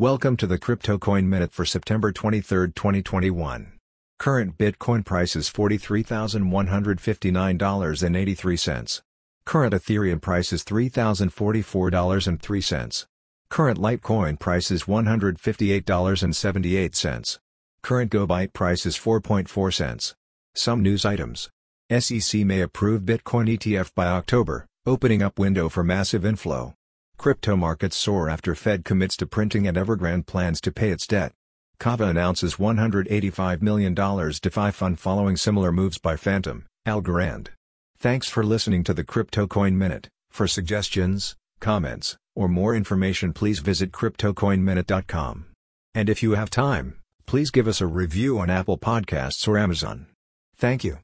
Welcome to the Crypto Coin Minute for September 23, 2021. Current Bitcoin price is $43,159.83. Current Ethereum price is $3,044.03. Current Litecoin price is $158.78. Current GoByte price is 4.4 cents. Some news items. SEC may approve Bitcoin ETF by October, opening up window for massive inflow. Crypto markets soar after Fed commits to printing and Evergrande plans to pay its debt. Kava announces $185 million DeFi fund following similar moves by Fantom, Algorand. Thanks for listening to the Crypto Coin Minute. For suggestions, comments, or more information please visit CryptoCoinMinute.com. And if you have time, please give us a review on Apple Podcasts or Amazon. Thank you.